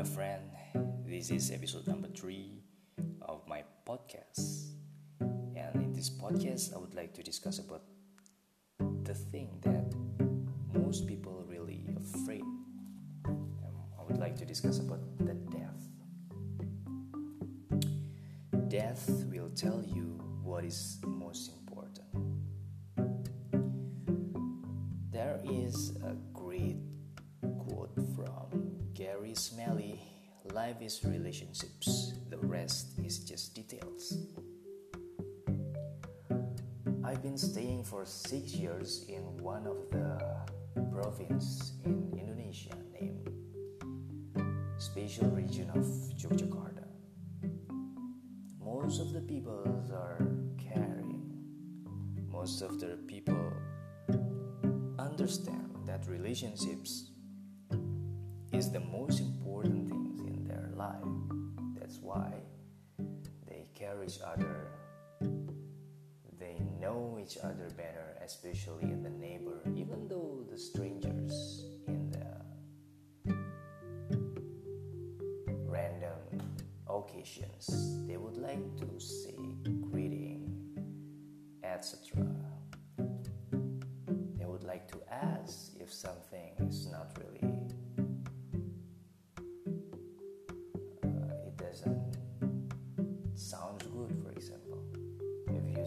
my friend. This is episode number three of my podcast. And in this podcast, I would like to discuss about the thing that most people really afraid. Um, I would like to discuss about the death. Death will tell you what is most important. There is a Life is relationships, the rest is just details. I've been staying for six years in one of the province in Indonesia named Special Region of Yogyakarta. Most of the people are caring. Most of the people understand that relationships is the most important That's why they care each other. They know each other better, especially in the neighbor, even though the strangers in the random occasions they would like to say greeting, etc. They would like to ask if something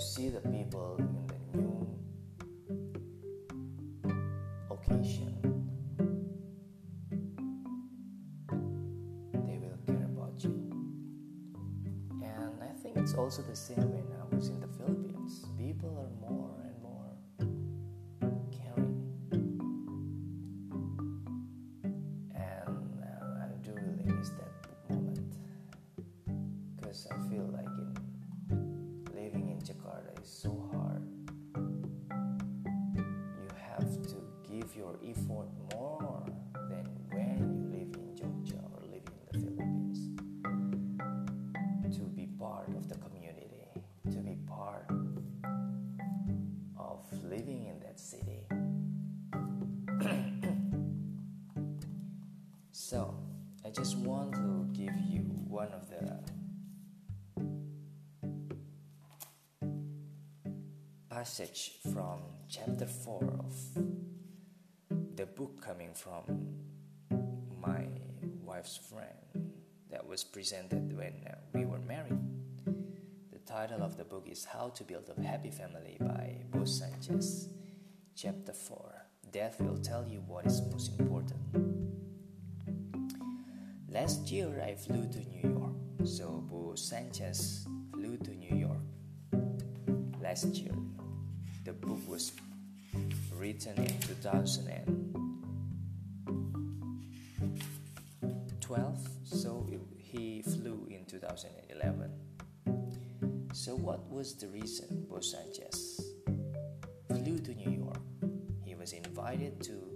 see the people in the new occasion, they will care about you. And I think it's also the same when I was in the Philippines. Just want to give you one of the passage from chapter 4 of the book coming from my wife's friend that was presented when uh, we were married. The title of the book is How to Build a Happy Family by Bo Sanchez. Chapter 4 Death will tell you what is most important. Last year I flew to New York, so Bo Sanchez flew to New York. Last year, the book was written in 2012, so he flew in 2011. So, what was the reason Bo Sanchez flew to New York? He was invited to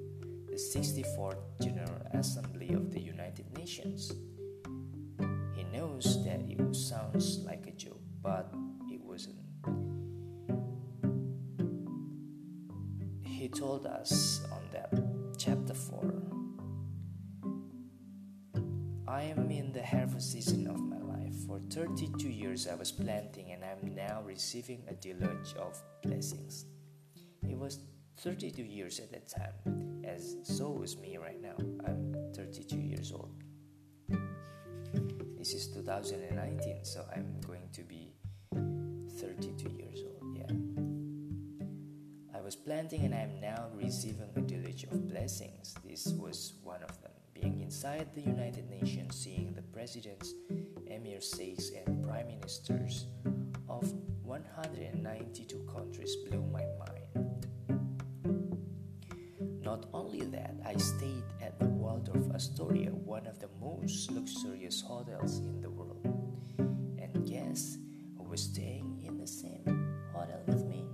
the 64th General Assembly of the United Nations. He knows that it sounds like a joke, but it wasn't. He told us on that chapter 4 I am in the harvest season of my life. For 32 years I was planting and I'm now receiving a deluge of blessings. It was 32 years at that time, as so is me right now. I'm 32 years old. This is 2019, so I'm going to be 32 years old. Yeah. I was planting and I am now receiving a deluge of blessings. This was one of them. Being inside the United Nations, seeing the presidents, emir sheikhs, and prime ministers of 192 countries blew my mind. Not only that, I stayed at the Waldorf Astoria, one of the most luxurious hotels in the world. And guess who was staying in the same hotel with me?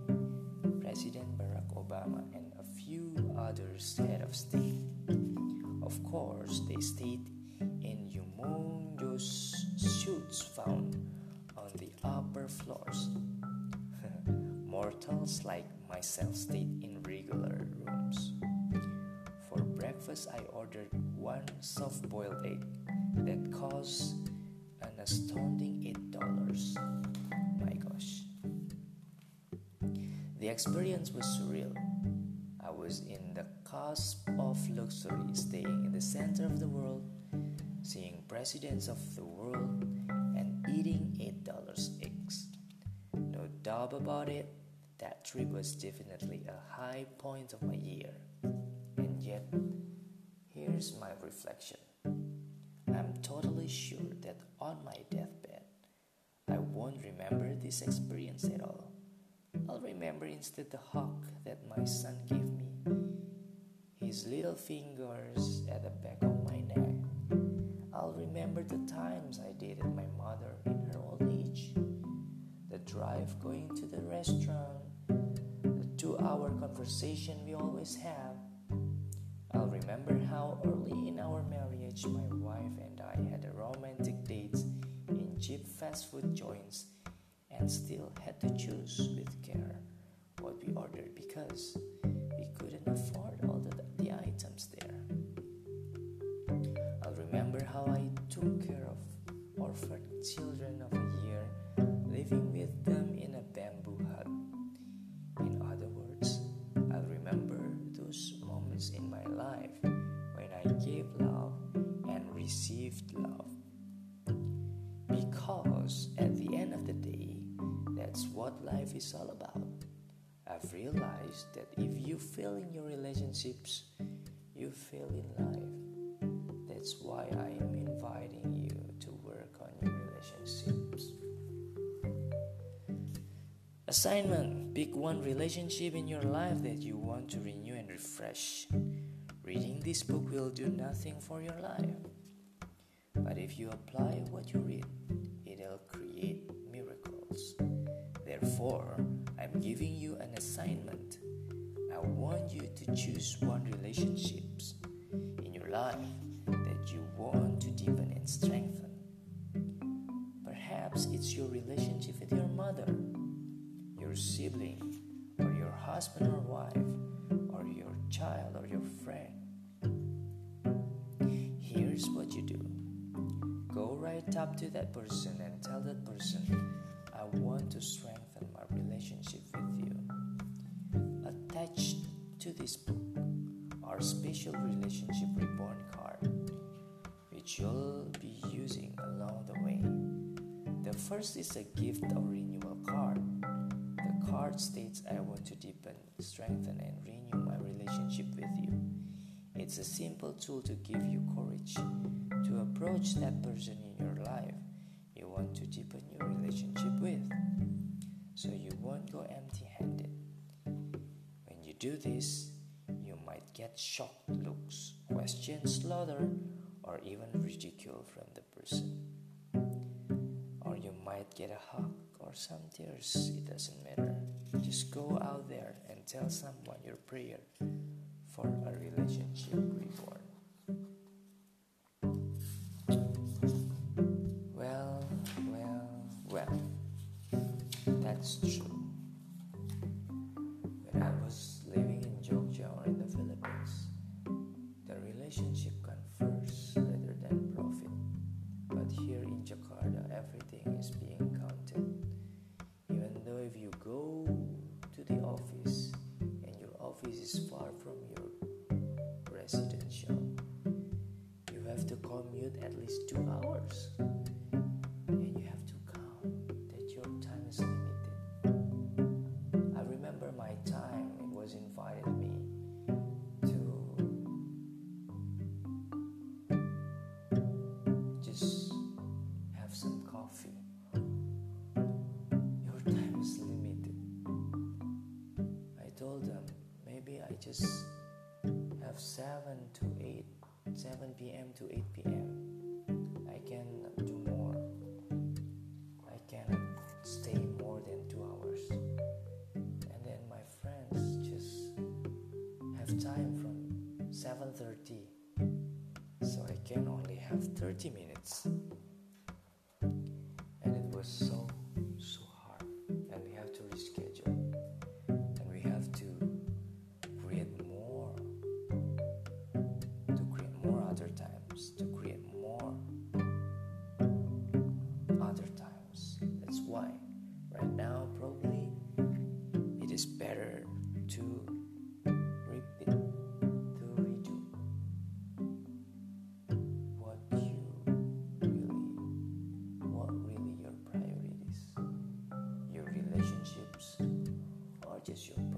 President Barack Obama and a few others head of state. Of course, they stayed in humongous suites found on the upper floors. Mortals like myself stayed in regular rooms. Breakfast, I ordered one soft boiled egg, that cost an astounding $8. My gosh. The experience was surreal. I was in the cusp of luxury, staying in the center of the world, seeing presidents of the world, and eating $8 eggs. No doubt about it, that trip was definitely a high point of my year. And yet, here's my reflection. I'm totally sure that on my deathbed, I won't remember this experience at all. I'll remember instead the hug that my son gave me, his little fingers at the back of my neck. I'll remember the times I dated my mother in her old age, the drive going to the restaurant, the two hour conversation we always have. I'll remember how early in our marriage my wife and I had a romantic dates in cheap fast food joints and still had to choose with care what we ordered because we couldn't afford all the, the items there. I'll remember how I took care of orphaned children of a year, living with them in a bamboo hut. Because at the end of the day, that's what life is all about. I've realized that if you fail in your relationships, you fail in life. That's why I am inviting you to work on your relationships. Assignment Pick one relationship in your life that you want to renew and refresh. Reading this book will do nothing for your life. But if you apply what you read, it'll create miracles. Therefore, I'm giving you an assignment. I want you to choose one relationships in your life that you want to deepen and strengthen. Perhaps it's your relationship with your mother, your sibling, or your husband or wife, or your child or your friend. Right up to that person and tell that person, I want to strengthen my relationship with you. Attached to this book are special relationship reborn card, which you'll be using along the way. The first is a gift or renewal card. The card states, I want to deepen, strengthen, and renew my relationship with you. It's a simple tool to give you courage to approach that person life you want to deepen your relationship with so you won't go empty handed. When you do this, you might get shocked looks, questions, slaughter, or even ridicule from the person. Or you might get a hug or some tears, it doesn't matter. Just go out there and tell someone your prayer for a relationship reborn. That's true. When I was living in Jogja or in the Philippines, the relationship comes first rather than profit. But here in Jakarta, everything is being counted. Even though if you go to the office and your office is far from your residential, you have to commute at least two hours. Coffee. Your time is limited. I told them maybe I just have 7 to 8, 7 p.m. to 8 p.m. I can do more. I cannot stay more than two hours. And then my friends just have time from 7:30, so I can only have 30 minutes. Was Association.